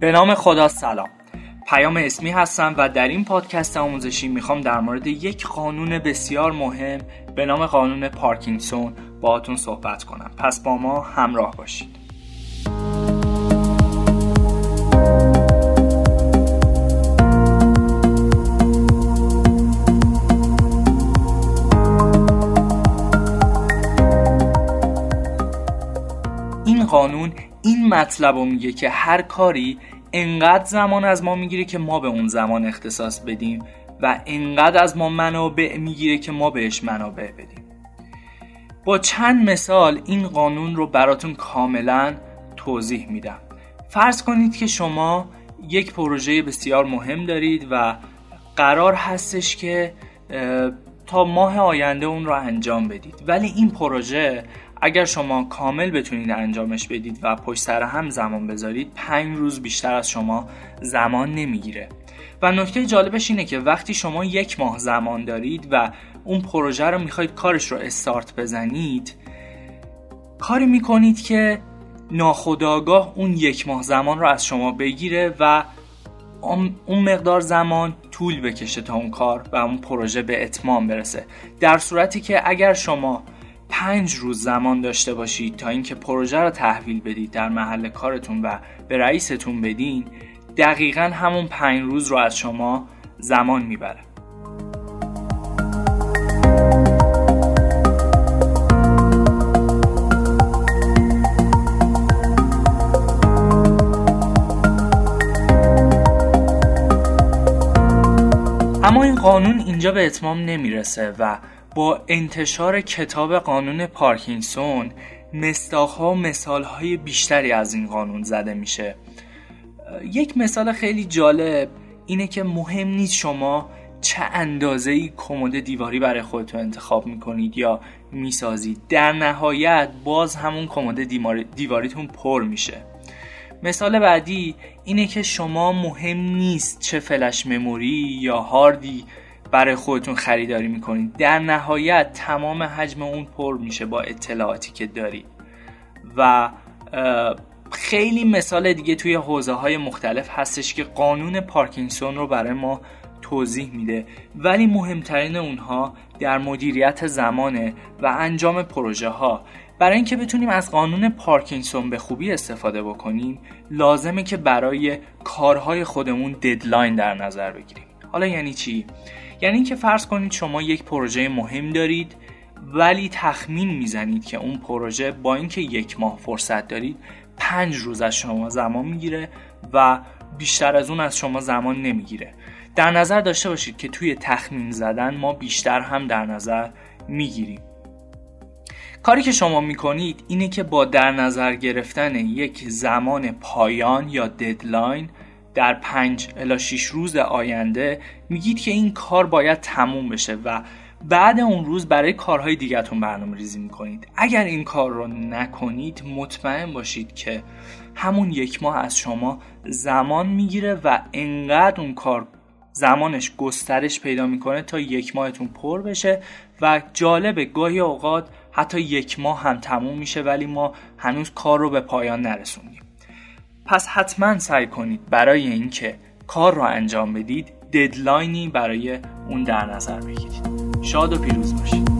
به نام خدا سلام. پیام اسمی هستم و در این پادکست آموزشی می‌خوام در مورد یک قانون بسیار مهم به نام قانون پارکینسون باهاتون صحبت کنم. پس با ما همراه باشید. این قانون این مطلب رو میگه که هر کاری انقدر زمان از ما می‌گیره که ما به اون زمان اختصاص بدیم و انقدر از ما منابع می‌گیره که ما بهش منابع بدیم. با چند مثال این قانون رو براتون کاملا توضیح میدم. فرض کنید که شما یک پروژه بسیار مهم دارید و قرار هستش که تا ماه آینده اون رو انجام بدید. ولی این پروژه اگر شما کامل بتونید انجامش بدید و پشت سر هم زمان بذارید پنج روز بیشتر از شما زمان نمی‌گیره. و نکته جالبش اینه که وقتی شما یک ماه زمان دارید و اون پروژه رو می‌خواید کارش رو استارت بزنید کاری می‌کنید که ناخداگاه اون یک ماه زمان رو از شما بگیره و اون مقدار زمان طول بکشه تا اون کار و اون پروژه به اتمام برسه. در صورتی که اگر شما پنج روز زمان داشته باشید تا اینکه پروژه رو تحویل بدید در محل کارتون و به رئیستون بدین دقیقا همون پنج روز رو از شما زمان می‌بره. اما این قانون اینجا به اتمام نمی‌رسه و با انتشار کتاب قانون پارکینسون مستاخها و مثالهای بیشتری از این قانون زده میشه. یک مثال خیلی جالب اینه که مهم نیست شما چه اندازه ای کمد دیواری برای خودتون انتخاب می‌کنید یا می‌سازید. در نهایت باز همون کمد دیواریتون پر میشه. مثال بعدی اینه که شما مهم نیست چه فلش مموری یا هاردی برای خودتون خریداری می‌کنید در نهایت تمام حجم اون پر میشه با اطلاعاتی که دارید. و خیلی مثال دیگه توی حوزه های مختلف هستش که قانون پارکینسون رو برای ما توضیح میده. ولی مهمترین اونها در مدیریت زمانه و انجام پروژه ها برای اینکه بتونیم از قانون پارکینسون به خوبی استفاده بکنیم لازمه که برای کارهای خودمون ددلاین در نظر بگیریم. حالا یعنی چی؟ یعنی اینکه فرض کنید شما یک پروژه مهم دارید ولی تخمین می‌زنید که اون پروژه با اینکه یک ماه فرصت دارید پنج روز از شما زمان می‌گیره و بیشتر از اون از شما زمان نمی‌گیره. در نظر داشته باشید که توی تخمین زدن ما بیشتر هم در نظر می‌گیریم. کاری که شما می‌کنید اینه که با در نظر گرفتن یک زمان پایان یا ددلاین در پنج الا 6 روز آینده میگید که این کار باید تموم بشه و بعد اون روز برای کارهای دیگهتون برنامه ریزی می‌کنید. اگر این کار رو نکنید مطمئن باشید که همون یک ماه از شما زمان می‌گیره و انقدر اون کار زمانش گسترش پیدا می‌کنه تا یک ماهتون پر بشه و جالبه گاهی اوقات حتی یک ماه هم تموم میشه ولی ما هنوز کار رو به پایان نرسوندیم. پس حتما سعی کنید برای اینکه کار رو انجام بدید ددلاینی برای اون در نظر بگیرید. شاد و پیروز باشید.